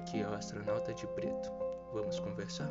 Aqui é o astronauta de preto. Vamos conversar?